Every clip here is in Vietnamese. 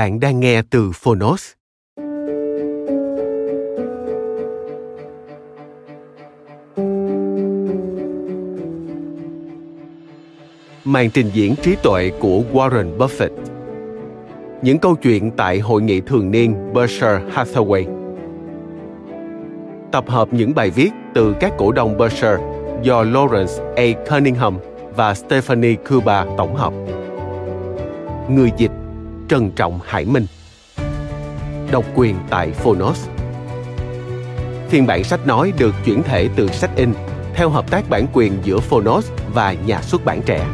Bạn đang nghe từ Phonos. Màn trình diễn trí tuệ của Warren Buffett Những câu chuyện tại hội nghị thường niên Berkshire Hathaway Tập hợp những bài viết từ các cổ đông Berkshire do Lawrence A. Cunningham và Stephanie Kuba tổng hợp. Người dịch Trân Trọng Hải Minh Độc quyền tại Phonos Phiên bản sách nói được chuyển thể từ sách in theo hợp tác bản quyền giữa Phonos và nhà xuất bản trẻ.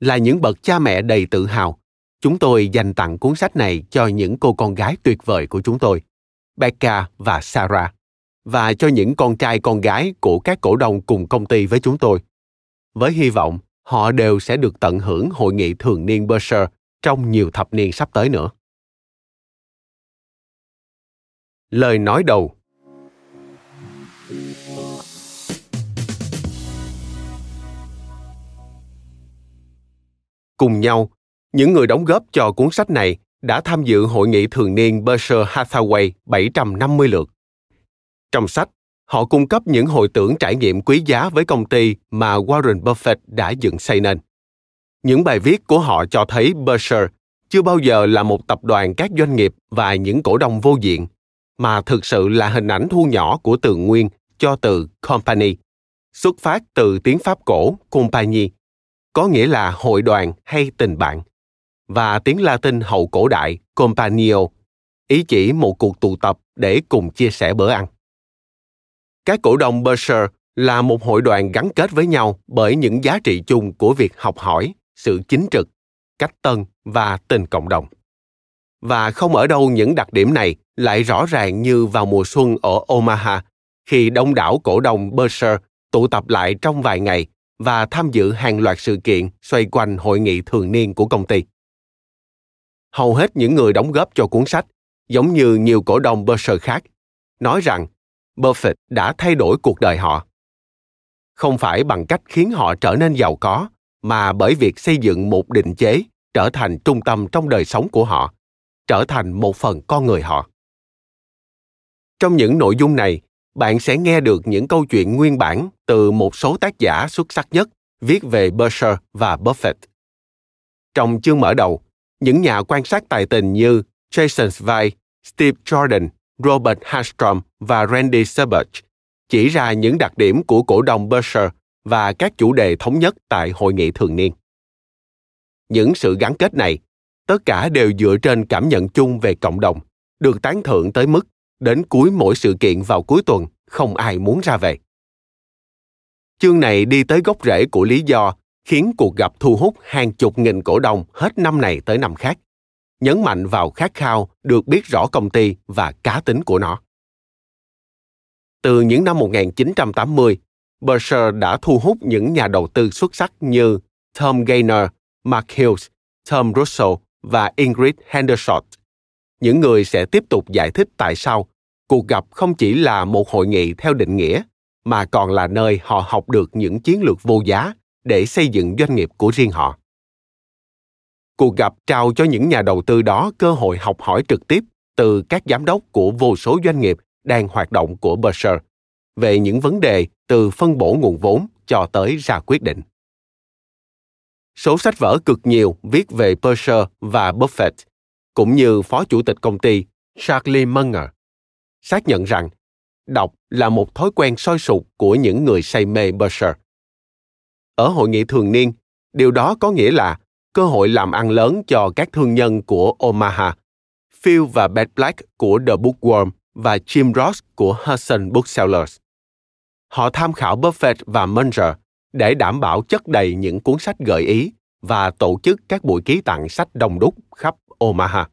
Là những bậc cha mẹ đầy tự hào. Chúng tôi dành tặng cuốn sách này cho những cô con gái tuyệt vời của chúng tôi, Becca và Sarah, và cho những con trai con gái của các cổ đông cùng công ty với chúng tôi. Với hy vọng họ đều sẽ được tận hưởng hội nghị thường niên Berkshire trong nhiều thập niên sắp tới nữa. Lời nói đầu Cùng nhau, những người đóng góp cho cuốn sách này đã tham dự hội nghị thường niên Berkshire Hathaway 750 lượt. Trong sách, họ cung cấp những hồi tưởng trải nghiệm quý giá với công ty mà Warren Buffett đã dựng xây nên. Những bài viết của họ cho thấy Berkshire chưa bao giờ là một tập đoàn các doanh nghiệp và những cổ đông vô diện, mà thực sự là hình ảnh thu nhỏ của từ nguyên cho từ company, xuất phát từ tiếng Pháp cổ compagnie, có nghĩa là hội đoàn hay tình bạn, và tiếng Latin hậu cổ đại companio, ý chỉ một cuộc tụ tập để cùng chia sẻ bữa ăn. Các cổ đông Berkshire là một hội đoàn gắn kết với nhau bởi những giá trị chung của việc học hỏi, sự chính trực, cách tân và tình cộng đồng. Và không ở đâu những đặc điểm này lại rõ ràng như vào mùa xuân ở Omaha, khi đông đảo cổ đông Berkshire tụ tập lại trong vài ngày và tham dự hàng loạt sự kiện xoay quanh hội nghị thường niên của công ty. Hầu hết những người đóng góp cho cuốn sách, giống như nhiều cổ đông Berkshire khác, nói rằng Buffett đã thay đổi cuộc đời họ. Không phải bằng cách khiến họ trở nên giàu có, mà bởi việc xây dựng một định chế trở thành trung tâm trong đời sống của họ, trở thành một phần con người họ. Trong những nội dung này, bạn sẽ nghe được những câu chuyện nguyên bản từ một số tác giả xuất sắc nhất viết về Berkshire và Buffett. Trong chương mở đầu, những nhà quan sát tài tình như Jason Zweig, Steve Jordan, Robert Hastrom và Randy Serbach chỉ ra những đặc điểm của cổ đông Berkshire và các chủ đề thống nhất tại hội nghị thường niên. Những sự gắn kết này, tất cả đều dựa trên cảm nhận chung về cộng đồng, được tán thưởng tới mức đến cuối mỗi sự kiện vào cuối tuần không ai muốn ra về chương này đi tới gốc rễ của lý do khiến cuộc gặp thu hút hàng chục nghìn cổ đông hết năm này tới năm khác nhấn mạnh vào khát khao được biết rõ công ty và cá tính của nó. Từ những năm 1980, Berkshire đã thu hút những nhà đầu tư xuất sắc như Tom Gaynor, Mark Hughes, Tom Russell và Ingrid Hendershot. Những người sẽ tiếp tục giải thích tại sao cuộc gặp không chỉ là một hội nghị theo định nghĩa, mà còn là nơi họ học được những chiến lược vô giá để xây dựng doanh nghiệp của riêng họ. Cuộc gặp trao cho những nhà đầu tư đó cơ hội học hỏi trực tiếp từ các giám đốc của vô số doanh nghiệp đang hoạt động của Berkshire về những vấn đề từ phân bổ nguồn vốn cho tới ra quyết định. Số sách vở cực nhiều viết về Berkshire và Buffett, cũng như phó chủ tịch công ty Charlie Munger, xác nhận rằng đọc là một thói quen soi sụp của những người say mê Berkshire. Ở hội nghị thường niên, điều đó có nghĩa là cơ hội làm ăn lớn cho các thương nhân của Omaha, Phil và Beth Black của The Bookworm và Jim Ross của Hudson Booksellers. Họ tham khảo Buffett và Munger để đảm bảo chất đầy những cuốn sách gợi ý và tổ chức các buổi ký tặng sách đông đúc khắp Omaha.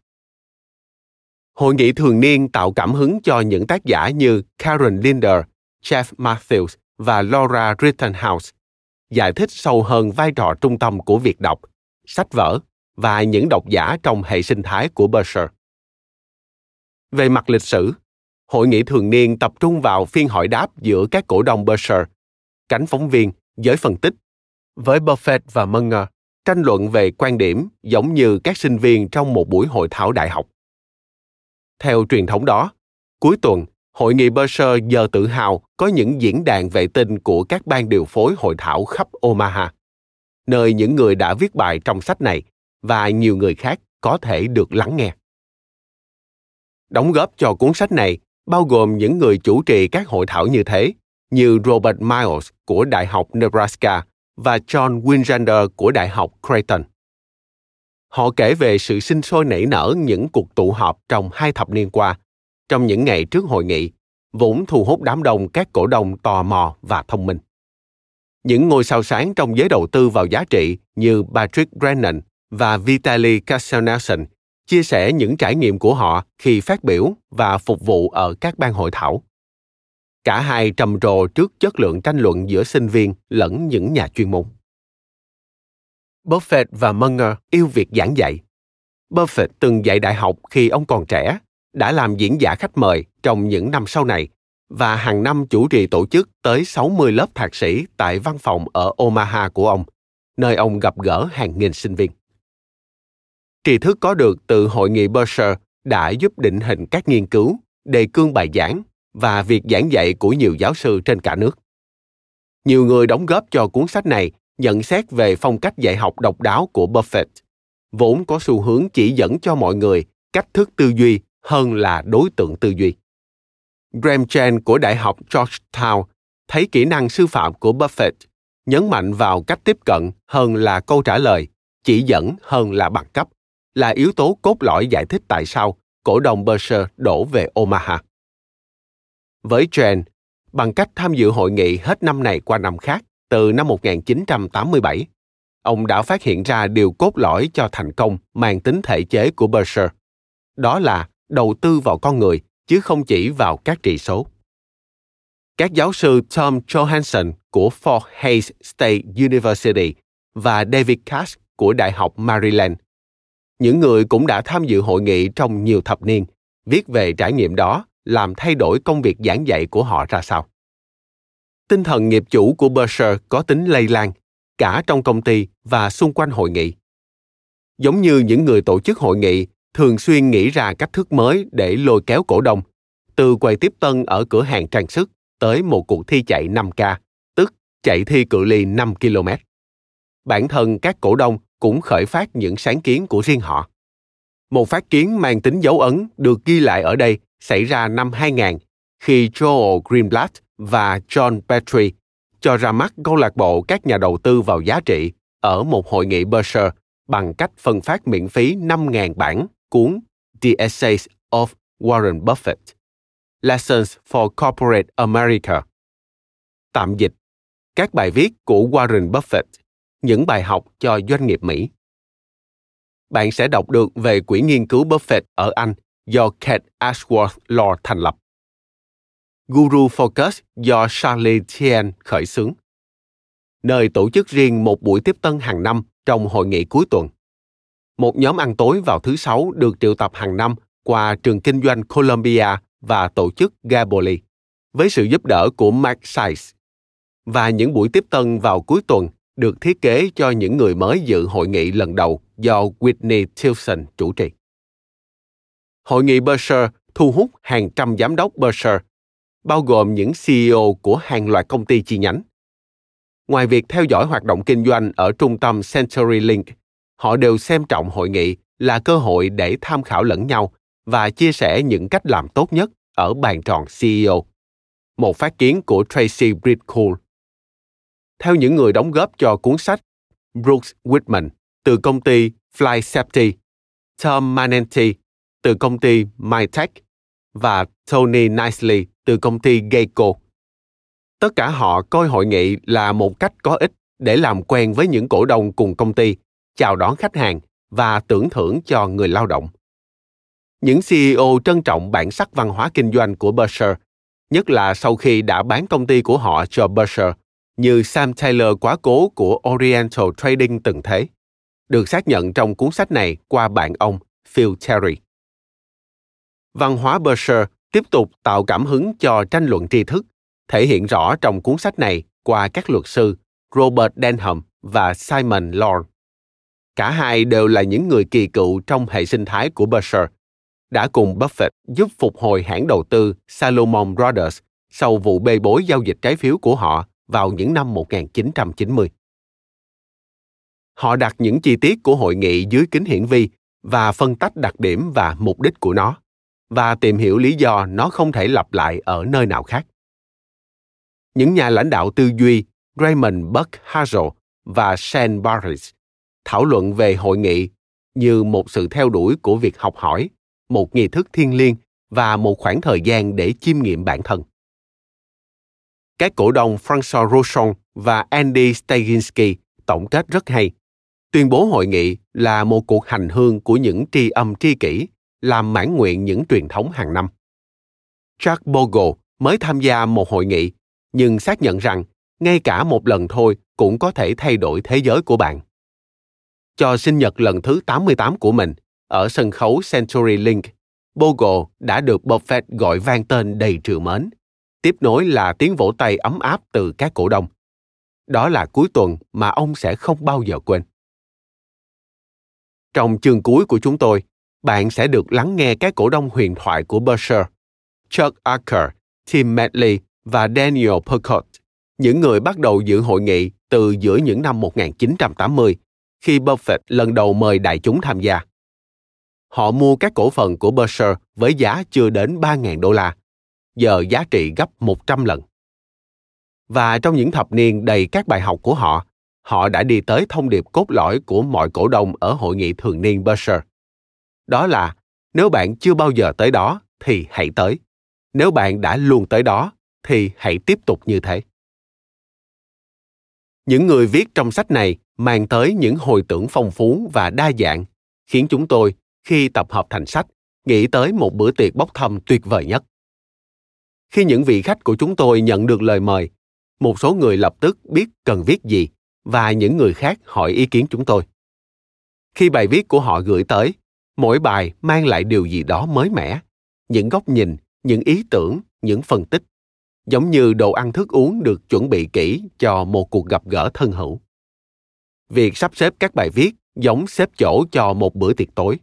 Hội nghị thường niên tạo cảm hứng cho những tác giả như Karen Linder, Jeff Matthews và Laura Rittenhouse, giải thích sâu hơn vai trò trung tâm của việc đọc, sách vở và những độc giả trong hệ sinh thái của Berkshire. Về mặt lịch sử, hội nghị thường niên tập trung vào phiên hỏi đáp giữa các cổ đông Berkshire, cánh phóng viên, giới phân tích, với Buffett và Munger tranh luận về quan điểm giống như các sinh viên trong một buổi hội thảo đại học. Theo truyền thống đó, cuối tuần, Hội nghị Berkshire giờ tự hào có những diễn đàn vệ tinh của các ban điều phối hội thảo khắp Omaha, nơi những người đã viết bài trong sách này và nhiều người khác có thể được lắng nghe. Đóng góp cho cuốn sách này bao gồm những người chủ trì các hội thảo như thế, như Robert Miles của Đại học Nebraska và John Winjander của Đại học Creighton. Họ kể về sự sinh sôi nảy nở những cuộc tụ họp trong hai thập niên qua, trong những ngày trước hội nghị, vốn thu hút đám đông các cổ đông tò mò và thông minh. Những ngôi sao sáng trong giới đầu tư vào giá trị như Patrick Brennan và Vitaly Kastelnelson chia sẻ những trải nghiệm của họ khi phát biểu và phục vụ ở các ban hội thảo. Cả hai trầm trồ trước chất lượng tranh luận giữa sinh viên lẫn những nhà chuyên môn. Buffett và Munger yêu việc giảng dạy. Buffett từng dạy đại học khi ông còn trẻ, đã làm diễn giả khách mời trong những năm sau này và hàng năm chủ trì tổ chức tới 60 lớp thạc sĩ tại văn phòng ở Omaha của ông, nơi ông gặp gỡ hàng nghìn sinh viên. Tri thức có được từ hội nghị Berkshire đã giúp định hình các nghiên cứu, đề cương bài giảng và việc giảng dạy của nhiều giáo sư trên cả nước. Nhiều người đóng góp cho cuốn sách này nhận xét về phong cách dạy học độc đáo của Buffett, vốn có xu hướng chỉ dẫn cho mọi người cách thức tư duy hơn là đối tượng tư duy. Graham Chen của Đại học Georgetown thấy kỹ năng sư phạm của Buffett nhấn mạnh vào cách tiếp cận hơn là câu trả lời, chỉ dẫn hơn là bằng cấp, là yếu tố cốt lõi giải thích tại sao cổ đông Berkshire đổ về Omaha. Với Chen, bằng cách tham dự hội nghị hết năm này qua năm khác, từ năm 1987, ông đã phát hiện ra điều cốt lõi cho thành công mang tính thể chế của Berkshire. Đó là đầu tư vào con người chứ không chỉ vào các trị số. Các giáo sư Tom Johansson của Fort Hays State University và David Cash của Đại học Maryland. Những người cũng đã tham dự hội nghị trong nhiều thập niên, viết về trải nghiệm đó làm thay đổi công việc giảng dạy của họ ra sao tinh thần nghiệp chủ của Berkshire có tính lây lan, cả trong công ty và xung quanh hội nghị. Giống như những người tổ chức hội nghị thường xuyên nghĩ ra cách thức mới để lôi kéo cổ đông, từ quầy tiếp tân ở cửa hàng trang sức tới một cuộc thi chạy 5K, tức chạy thi cự ly 5 km. Bản thân các cổ đông cũng khởi phát những sáng kiến của riêng họ. Một phát kiến mang tính dấu ấn được ghi lại ở đây xảy ra năm 2000 khi Joel Greenblatt và John Petrie cho ra mắt câu lạc bộ các nhà đầu tư vào giá trị ở một hội nghị Berkshire bằng cách phân phát miễn phí 5.000 bản cuốn The Essays of Warren Buffett, Lessons for Corporate America Tạm dịch, Các bài viết của Warren Buffett, Những bài học cho doanh nghiệp Mỹ Bạn sẽ đọc được về quỹ nghiên cứu Buffett ở Anh do Kate Ashworth Law thành lập. Guru Focus do Charlie Tien khởi xướng, nơi tổ chức riêng một buổi tiếp tân hàng năm trong hội nghị cuối tuần. một nhóm ăn tối vào thứ sáu được triệu tập hàng năm qua trường kinh doanh Columbia và tổ chức Gaboli với sự giúp đỡ của Mark Sykes. Và những buổi tiếp tân vào cuối tuần được thiết kế cho những người mới dự hội nghị lần đầu do Whitney Tilson chủ trì. Hội nghị Berkshire thu hút hàng trăm giám đốc Berkshire, bao gồm những CEO của hàng loạt công ty chi nhánh. Ngoài việc theo dõi hoạt động kinh doanh ở trung tâm CenturyLink, họ đều xem trọng hội nghị là cơ hội để tham khảo lẫn nhau và chia sẻ những cách làm tốt nhất ở bàn tròn CEO. Một phát kiến của Tracy Bridcool. Theo những người đóng góp cho cuốn sách Brooks Whitman từ công ty Fly Safety, Tom Manenti từ công ty MyTech và Tony Nicely từ công ty Geico. Tất cả họ coi hội nghị là một cách có ích để làm quen với những cổ đông cùng công ty, chào đón khách hàng và tưởng thưởng cho người lao động. Những CEO trân trọng bản sắc văn hóa kinh doanh của Berkshire, nhất là sau khi đã bán công ty của họ cho Berkshire, như Sam Taylor quá cố của Oriental Trading từng thế, được xác nhận trong cuốn sách này qua bạn ông Phil Terry văn hóa Berkshire tiếp tục tạo cảm hứng cho tranh luận tri thức, thể hiện rõ trong cuốn sách này qua các luật sư Robert Denham và Simon Lord. Cả hai đều là những người kỳ cựu trong hệ sinh thái của Berkshire, đã cùng Buffett giúp phục hồi hãng đầu tư Salomon Brothers sau vụ bê bối giao dịch trái phiếu của họ vào những năm 1990. Họ đặt những chi tiết của hội nghị dưới kính hiển vi và phân tách đặc điểm và mục đích của nó và tìm hiểu lý do nó không thể lặp lại ở nơi nào khác. Những nhà lãnh đạo tư duy Raymond Buck Hazel và Shane Barris thảo luận về hội nghị như một sự theo đuổi của việc học hỏi, một nghi thức thiêng liêng và một khoảng thời gian để chiêm nghiệm bản thân. Các cổ đông François Rochon và Andy Staginski tổng kết rất hay. Tuyên bố hội nghị là một cuộc hành hương của những tri âm tri kỷ làm mãn nguyện những truyền thống hàng năm. Jack Bogle mới tham gia một hội nghị, nhưng xác nhận rằng ngay cả một lần thôi cũng có thể thay đổi thế giới của bạn. Cho sinh nhật lần thứ 88 của mình, ở sân khấu Century Link, Bogle đã được Buffett gọi vang tên đầy trừ mến. Tiếp nối là tiếng vỗ tay ấm áp từ các cổ đông. Đó là cuối tuần mà ông sẽ không bao giờ quên. Trong chương cuối của chúng tôi, bạn sẽ được lắng nghe các cổ đông huyền thoại của Berkshire, Chuck Acker, Tim Medley và Daniel Percott, những người bắt đầu dự hội nghị từ giữa những năm 1980, khi Buffett lần đầu mời đại chúng tham gia. Họ mua các cổ phần của Berkshire với giá chưa đến 3.000 đô la, giờ giá trị gấp 100 lần. Và trong những thập niên đầy các bài học của họ, họ đã đi tới thông điệp cốt lõi của mọi cổ đông ở hội nghị thường niên Berkshire đó là, nếu bạn chưa bao giờ tới đó thì hãy tới. Nếu bạn đã luôn tới đó thì hãy tiếp tục như thế. Những người viết trong sách này mang tới những hồi tưởng phong phú và đa dạng, khiến chúng tôi, khi tập hợp thành sách, nghĩ tới một bữa tiệc bốc thăm tuyệt vời nhất. Khi những vị khách của chúng tôi nhận được lời mời, một số người lập tức biết cần viết gì và những người khác hỏi ý kiến chúng tôi. Khi bài viết của họ gửi tới mỗi bài mang lại điều gì đó mới mẻ. Những góc nhìn, những ý tưởng, những phân tích. Giống như đồ ăn thức uống được chuẩn bị kỹ cho một cuộc gặp gỡ thân hữu. Việc sắp xếp các bài viết giống xếp chỗ cho một bữa tiệc tối.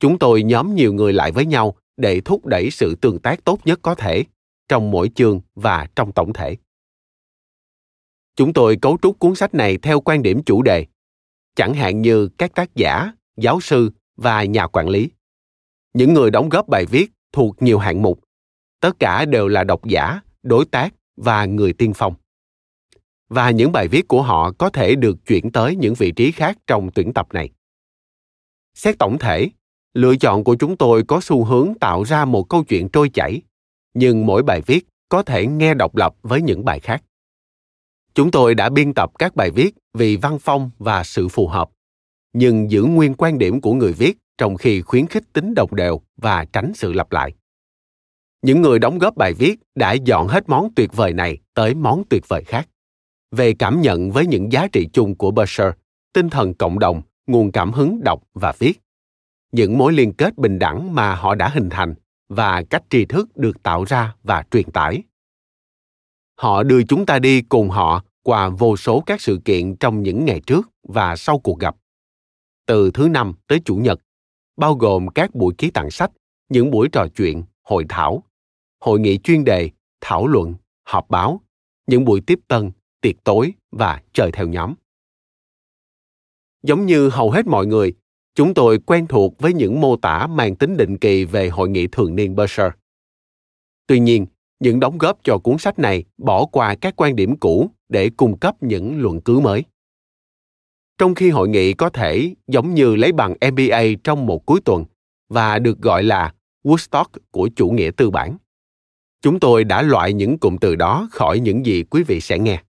Chúng tôi nhóm nhiều người lại với nhau để thúc đẩy sự tương tác tốt nhất có thể trong mỗi chương và trong tổng thể. Chúng tôi cấu trúc cuốn sách này theo quan điểm chủ đề. Chẳng hạn như các tác giả, giáo sư và nhà quản lý. Những người đóng góp bài viết thuộc nhiều hạng mục, tất cả đều là độc giả, đối tác và người tiên phong. Và những bài viết của họ có thể được chuyển tới những vị trí khác trong tuyển tập này. Xét tổng thể, lựa chọn của chúng tôi có xu hướng tạo ra một câu chuyện trôi chảy, nhưng mỗi bài viết có thể nghe độc lập với những bài khác. Chúng tôi đã biên tập các bài viết vì văn phong và sự phù hợp nhưng giữ nguyên quan điểm của người viết trong khi khuyến khích tính đồng đều và tránh sự lặp lại. Những người đóng góp bài viết đã dọn hết món tuyệt vời này tới món tuyệt vời khác. Về cảm nhận với những giá trị chung của berser tinh thần cộng đồng, nguồn cảm hứng đọc và viết những mối liên kết bình đẳng mà họ đã hình thành và cách tri thức được tạo ra và truyền tải họ đưa chúng ta đi cùng họ qua vô số các sự kiện trong những ngày trước và sau cuộc gặp từ thứ năm tới chủ nhật bao gồm các buổi ký tặng sách những buổi trò chuyện hội thảo hội nghị chuyên đề thảo luận họp báo những buổi tiếp tân tiệc tối và chơi theo nhóm giống như hầu hết mọi người chúng tôi quen thuộc với những mô tả mang tính định kỳ về hội nghị thường niên Berkshire. Tuy nhiên, những đóng góp cho cuốn sách này bỏ qua các quan điểm cũ để cung cấp những luận cứ mới. Trong khi hội nghị có thể giống như lấy bằng MBA trong một cuối tuần và được gọi là Woodstock của chủ nghĩa tư bản. Chúng tôi đã loại những cụm từ đó khỏi những gì quý vị sẽ nghe.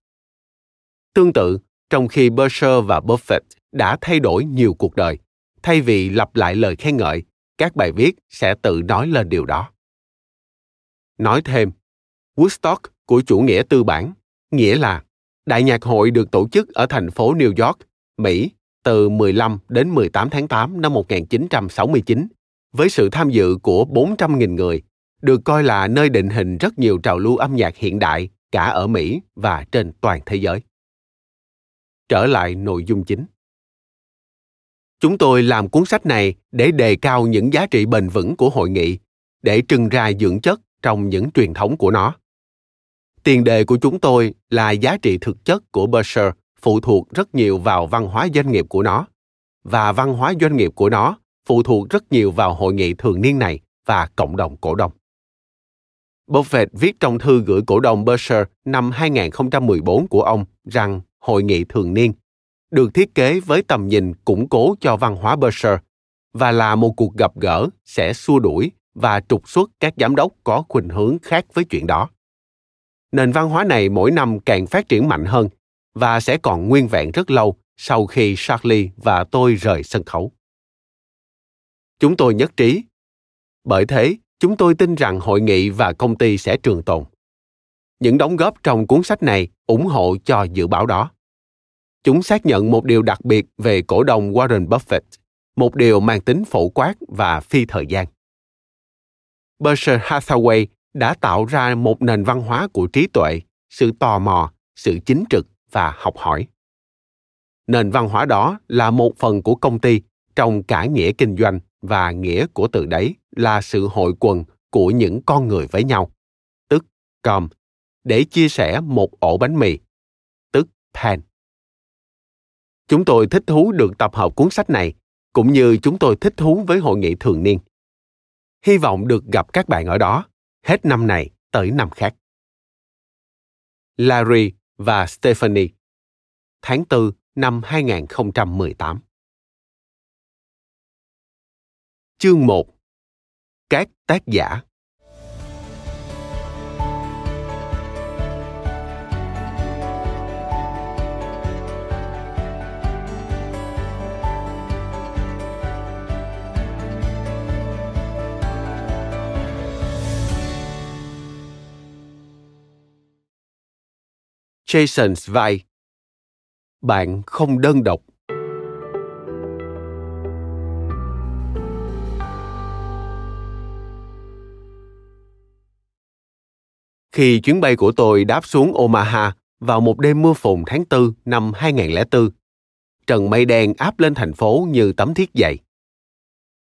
Tương tự, trong khi Berkshire và Buffett đã thay đổi nhiều cuộc đời, thay vì lặp lại lời khen ngợi, các bài viết sẽ tự nói lên điều đó. Nói thêm, Woodstock của chủ nghĩa tư bản, nghĩa là Đại nhạc hội được tổ chức ở thành phố New York, Mỹ từ 15 đến 18 tháng 8 năm 1969 với sự tham dự của 400.000 người, được coi là nơi định hình rất nhiều trào lưu âm nhạc hiện đại cả ở Mỹ và trên toàn thế giới. Trở lại nội dung chính. Chúng tôi làm cuốn sách này để đề cao những giá trị bền vững của hội nghị, để trưng ra dưỡng chất trong những truyền thống của nó. Tiền đề của chúng tôi là giá trị thực chất của Berkshire phụ thuộc rất nhiều vào văn hóa doanh nghiệp của nó và văn hóa doanh nghiệp của nó phụ thuộc rất nhiều vào hội nghị thường niên này và cộng đồng cổ đông. Buffett viết trong thư gửi cổ đông Berkshire năm 2014 của ông rằng hội nghị thường niên được thiết kế với tầm nhìn củng cố cho văn hóa Berkshire và là một cuộc gặp gỡ sẽ xua đuổi và trục xuất các giám đốc có khuynh hướng khác với chuyện đó. Nền văn hóa này mỗi năm càng phát triển mạnh hơn và sẽ còn nguyên vẹn rất lâu sau khi Charlie và tôi rời sân khấu. Chúng tôi nhất trí. Bởi thế, chúng tôi tin rằng hội nghị và công ty sẽ trường tồn. Những đóng góp trong cuốn sách này ủng hộ cho dự báo đó. Chúng xác nhận một điều đặc biệt về cổ đông Warren Buffett, một điều mang tính phổ quát và phi thời gian. Berkshire Hathaway đã tạo ra một nền văn hóa của trí tuệ, sự tò mò, sự chính trực và học hỏi. Nền văn hóa đó là một phần của công ty trong cả nghĩa kinh doanh và nghĩa của từ đấy là sự hội quần của những con người với nhau, tức com, để chia sẻ một ổ bánh mì, tức pan. Chúng tôi thích thú được tập hợp cuốn sách này, cũng như chúng tôi thích thú với hội nghị thường niên. Hy vọng được gặp các bạn ở đó, hết năm này tới năm khác. Larry và Stephanie. Tháng 4 năm 2018 Chương 1 Các tác giả. Jason Zweig Bạn không đơn độc Khi chuyến bay của tôi đáp xuống Omaha vào một đêm mưa phùn tháng 4 năm 2004, trần mây đen áp lên thành phố như tấm thiết dày.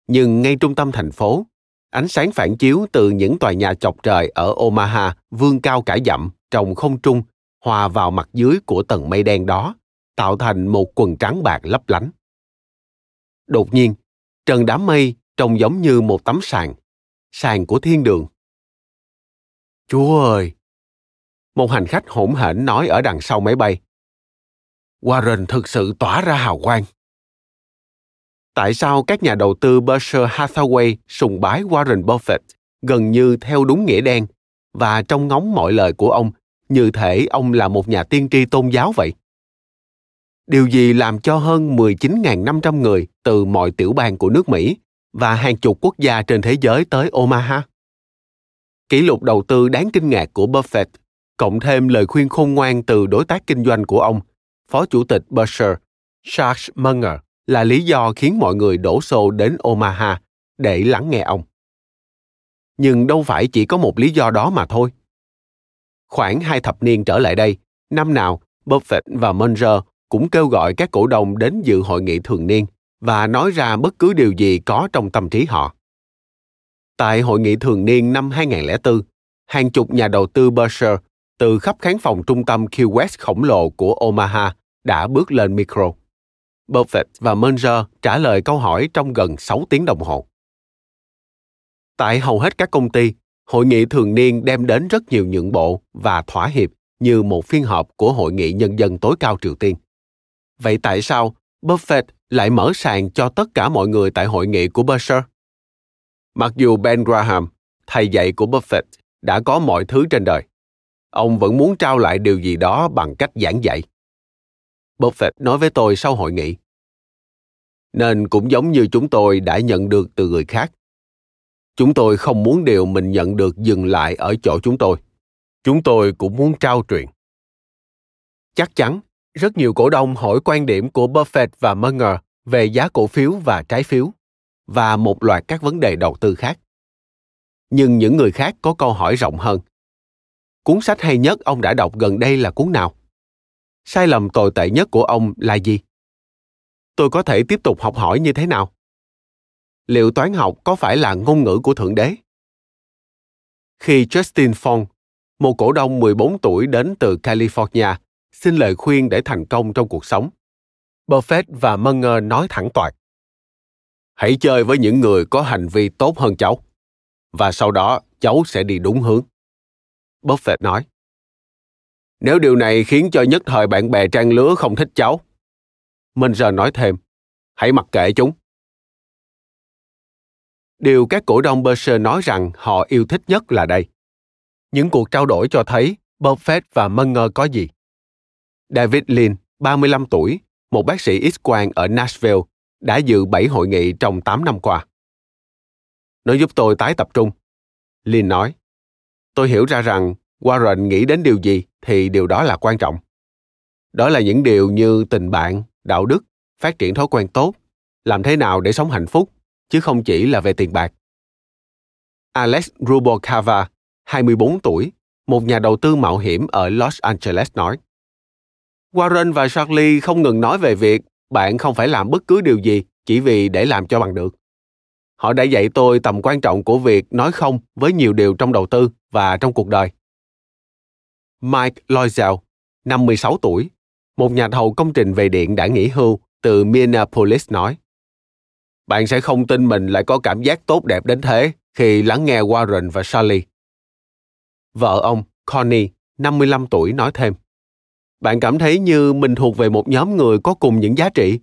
Nhưng ngay trung tâm thành phố, ánh sáng phản chiếu từ những tòa nhà chọc trời ở Omaha vươn cao cả dặm trong không trung hòa vào mặt dưới của tầng mây đen đó, tạo thành một quần trắng bạc lấp lánh. Đột nhiên, trần đám mây trông giống như một tấm sàn, sàn của thiên đường. Chúa ơi! Một hành khách hỗn hển nói ở đằng sau máy bay. Warren thực sự tỏa ra hào quang. Tại sao các nhà đầu tư Berkshire Hathaway sùng bái Warren Buffett gần như theo đúng nghĩa đen và trong ngóng mọi lời của ông như thể ông là một nhà tiên tri tôn giáo vậy. Điều gì làm cho hơn 19.500 người từ mọi tiểu bang của nước Mỹ và hàng chục quốc gia trên thế giới tới Omaha? Kỷ lục đầu tư đáng kinh ngạc của Buffett, cộng thêm lời khuyên khôn ngoan từ đối tác kinh doanh của ông, Phó Chủ tịch Berkshire, Charles Munger, là lý do khiến mọi người đổ xô đến Omaha để lắng nghe ông. Nhưng đâu phải chỉ có một lý do đó mà thôi. Khoảng hai thập niên trở lại đây, năm nào Buffett và Munger cũng kêu gọi các cổ đông đến dự hội nghị thường niên và nói ra bất cứ điều gì có trong tâm trí họ. Tại hội nghị thường niên năm 2004, hàng chục nhà đầu tư Berkshire từ khắp khán phòng trung tâm Key West khổng lồ của Omaha đã bước lên micro. Buffett và Munger trả lời câu hỏi trong gần 6 tiếng đồng hồ. Tại hầu hết các công ty, hội nghị thường niên đem đến rất nhiều nhượng bộ và thỏa hiệp như một phiên họp của Hội nghị Nhân dân tối cao Triều Tiên. Vậy tại sao Buffett lại mở sàn cho tất cả mọi người tại hội nghị của Berkshire? Mặc dù Ben Graham, thầy dạy của Buffett, đã có mọi thứ trên đời, ông vẫn muốn trao lại điều gì đó bằng cách giảng dạy. Buffett nói với tôi sau hội nghị. Nên cũng giống như chúng tôi đã nhận được từ người khác. Chúng tôi không muốn điều mình nhận được dừng lại ở chỗ chúng tôi. Chúng tôi cũng muốn trao truyền. Chắc chắn, rất nhiều cổ đông hỏi quan điểm của Buffett và Munger về giá cổ phiếu và trái phiếu và một loạt các vấn đề đầu tư khác. Nhưng những người khác có câu hỏi rộng hơn. Cuốn sách hay nhất ông đã đọc gần đây là cuốn nào? sai lầm tồi tệ nhất của ông là gì tôi có thể tiếp tục học hỏi như thế nào liệu toán học có phải là ngôn ngữ của thượng đế khi justin Fong, một cổ đông 14 tuổi đến từ california xin lời khuyên để thành công trong cuộc sống buffett và munger nói thẳng toạc hãy chơi với những người có hành vi tốt hơn cháu và sau đó cháu sẽ đi đúng hướng buffett nói nếu điều này khiến cho nhất thời bạn bè trang lứa không thích cháu. Munger giờ nói thêm, hãy mặc kệ chúng. Điều các cổ đông Berkshire nói rằng họ yêu thích nhất là đây. Những cuộc trao đổi cho thấy Buffett và Munger có gì. David Lin, 35 tuổi, một bác sĩ X-quang ở Nashville, đã dự 7 hội nghị trong 8 năm qua. Nó giúp tôi tái tập trung. Lin nói, tôi hiểu ra rằng Warren nghĩ đến điều gì thì điều đó là quan trọng. Đó là những điều như tình bạn, đạo đức, phát triển thói quen tốt, làm thế nào để sống hạnh phúc, chứ không chỉ là về tiền bạc. Alex Rubalcava, 24 tuổi, một nhà đầu tư mạo hiểm ở Los Angeles nói. Warren và Charlie không ngừng nói về việc bạn không phải làm bất cứ điều gì chỉ vì để làm cho bằng được. Họ đã dạy tôi tầm quan trọng của việc nói không với nhiều điều trong đầu tư và trong cuộc đời. Mike Loisel, 56 tuổi, một nhà thầu công trình về điện đã nghỉ hưu từ Minneapolis nói. Bạn sẽ không tin mình lại có cảm giác tốt đẹp đến thế khi lắng nghe Warren và Sally, Vợ ông, Connie, 55 tuổi nói thêm. Bạn cảm thấy như mình thuộc về một nhóm người có cùng những giá trị,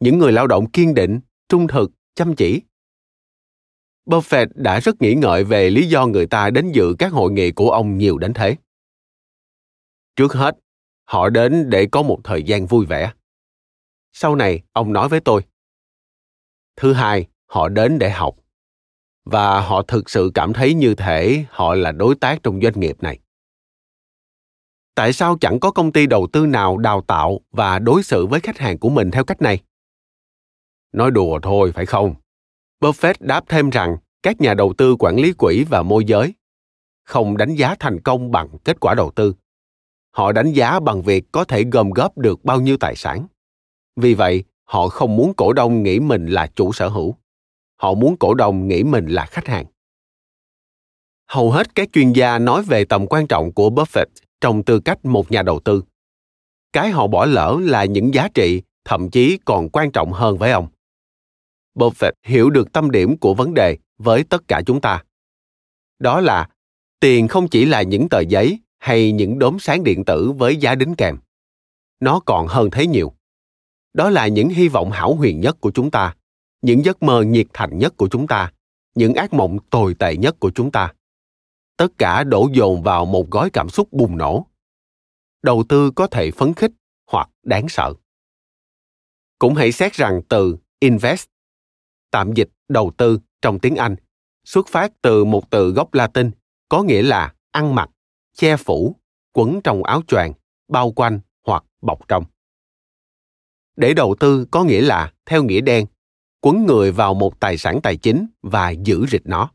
những người lao động kiên định, trung thực, chăm chỉ. Buffett đã rất nghĩ ngợi về lý do người ta đến dự các hội nghị của ông nhiều đến thế. Trước hết, họ đến để có một thời gian vui vẻ. Sau này, ông nói với tôi. Thứ hai, họ đến để học. Và họ thực sự cảm thấy như thể họ là đối tác trong doanh nghiệp này. Tại sao chẳng có công ty đầu tư nào đào tạo và đối xử với khách hàng của mình theo cách này? Nói đùa thôi, phải không? Buffett đáp thêm rằng các nhà đầu tư quản lý quỹ và môi giới không đánh giá thành công bằng kết quả đầu tư họ đánh giá bằng việc có thể gom góp được bao nhiêu tài sản vì vậy họ không muốn cổ đông nghĩ mình là chủ sở hữu. Họ muốn cổ đông nghĩ mình là khách hàng. Hầu hết các chuyên gia nói về tầm quan trọng của buffett trong tư cách một nhà đầu tư. Cái họ bỏ lỡ là những giá trị, thậm chí còn quan trọng hơn với ông. Buffett hiểu được tâm điểm của vấn đề với tất cả chúng ta. Đó là, tiền không chỉ là những tờ giấy hay những đốm sáng điện tử với giá đính kèm. Nó còn hơn thế nhiều đó là những hy vọng hảo huyền nhất của chúng ta những giấc mơ nhiệt thành nhất của chúng ta những ác mộng tồi tệ nhất của chúng ta. Tất cả đổ dồn vào một gói cảm xúc bùng nổ. Đầu tư có thể phấn khích hoặc đáng sợ. Cũng hãy xét rằng từ invest tạm dịch đầu tư trong tiếng anh xuất phát từ một từ gốc latin có nghĩa là ăn mặc che phủ, quấn trong áo choàng, bao quanh hoặc bọc trong để đầu tư có nghĩa là theo nghĩa đen, quấn người vào một tài sản tài chính và giữ rịch nó.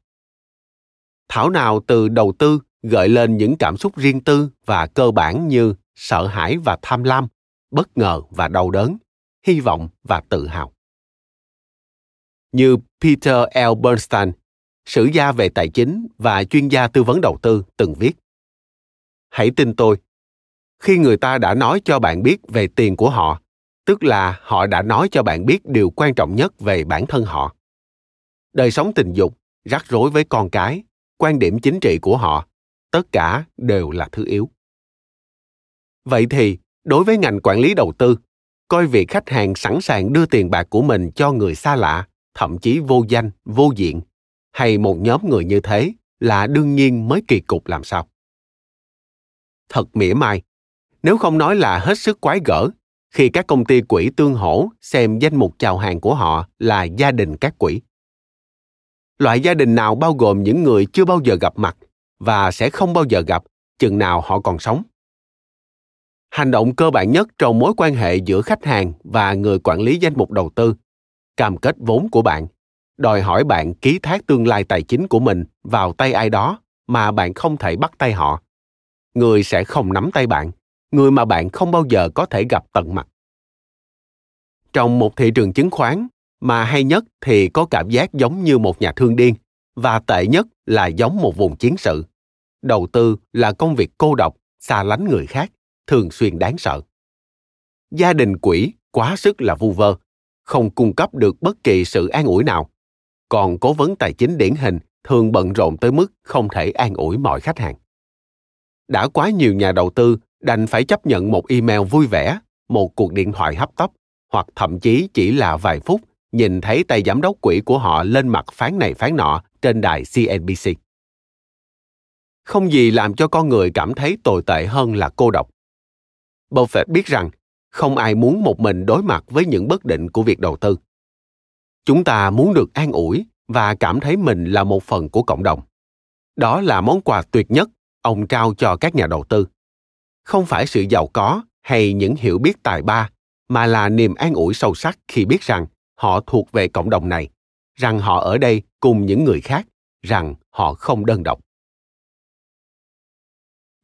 Thảo nào từ đầu tư gợi lên những cảm xúc riêng tư và cơ bản như sợ hãi và tham lam, bất ngờ và đau đớn, hy vọng và tự hào. Như peter l. Bernstein, sử gia về tài chính và chuyên gia tư vấn đầu tư, từng viết. Hãy tin tôi, khi người ta đã nói cho bạn biết về tiền của họ tức là họ đã nói cho bạn biết điều quan trọng nhất về bản thân họ. Đời sống tình dục, rắc rối với con cái, quan điểm chính trị của họ, tất cả đều là thứ yếu. Vậy thì, đối với ngành quản lý đầu tư, coi việc khách hàng sẵn sàng đưa tiền bạc của mình cho người xa lạ, thậm chí vô danh, vô diện, hay một nhóm người như thế là đương nhiên mới kỳ cục làm sao? Thật mỉa mai, nếu không nói là hết sức quái gở khi các công ty quỹ tương hỗ xem danh mục chào hàng của họ là gia đình các quỹ. Loại gia đình nào bao gồm những người chưa bao giờ gặp mặt và sẽ không bao giờ gặp, chừng nào họ còn sống? Hành động cơ bản nhất trong mối quan hệ giữa khách hàng và người quản lý danh mục đầu tư. Cam kết vốn của bạn. Đòi hỏi bạn ký thác tương lai tài chính của mình vào tay ai đó mà bạn không thể bắt tay họ. Người sẽ không nắm tay bạn người mà bạn không bao giờ có thể gặp tận mặt. Trong một thị trường chứng khoán, mà hay nhất thì có cảm giác giống như một nhà thương điên, và tệ nhất là giống một vùng chiến sự. Đầu tư là công việc cô độc, xa lánh người khác, thường xuyên đáng sợ. Gia đình quỹ quá sức là vu vơ, không cung cấp được bất kỳ sự an ủi nào. Còn cố vấn tài chính điển hình thường bận rộn tới mức không thể an ủi mọi khách hàng. Đã quá nhiều nhà đầu tư đành phải chấp nhận một email vui vẻ, một cuộc điện thoại hấp tấp, hoặc thậm chí chỉ là vài phút nhìn thấy tay giám đốc quỹ của họ lên mặt phán này phán nọ trên đài CNBC. Không gì làm cho con người cảm thấy tồi tệ hơn là cô độc. Buffett biết rằng không ai muốn một mình đối mặt với những bất định của việc đầu tư. Chúng ta muốn được an ủi và cảm thấy mình là một phần của cộng đồng. Đó là món quà tuyệt nhất ông trao cho các nhà đầu tư. Không phải sự giàu có hay những hiểu biết tài ba, mà là niềm an ủi sâu sắc khi biết rằng họ thuộc về cộng đồng này, rằng họ ở đây cùng những người khác, rằng họ không đơn độc.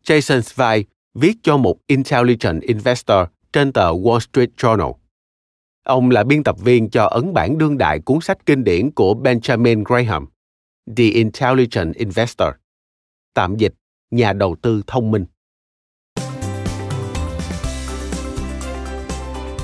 Jason Zweig viết cho một Intelligent Investor trên tờ Wall Street Journal. Ông là biên tập viên cho ấn bản đương đại cuốn sách kinh điển của Benjamin Graham, The Intelligent Investor. Tạm dịch, nhà đầu tư thông minh.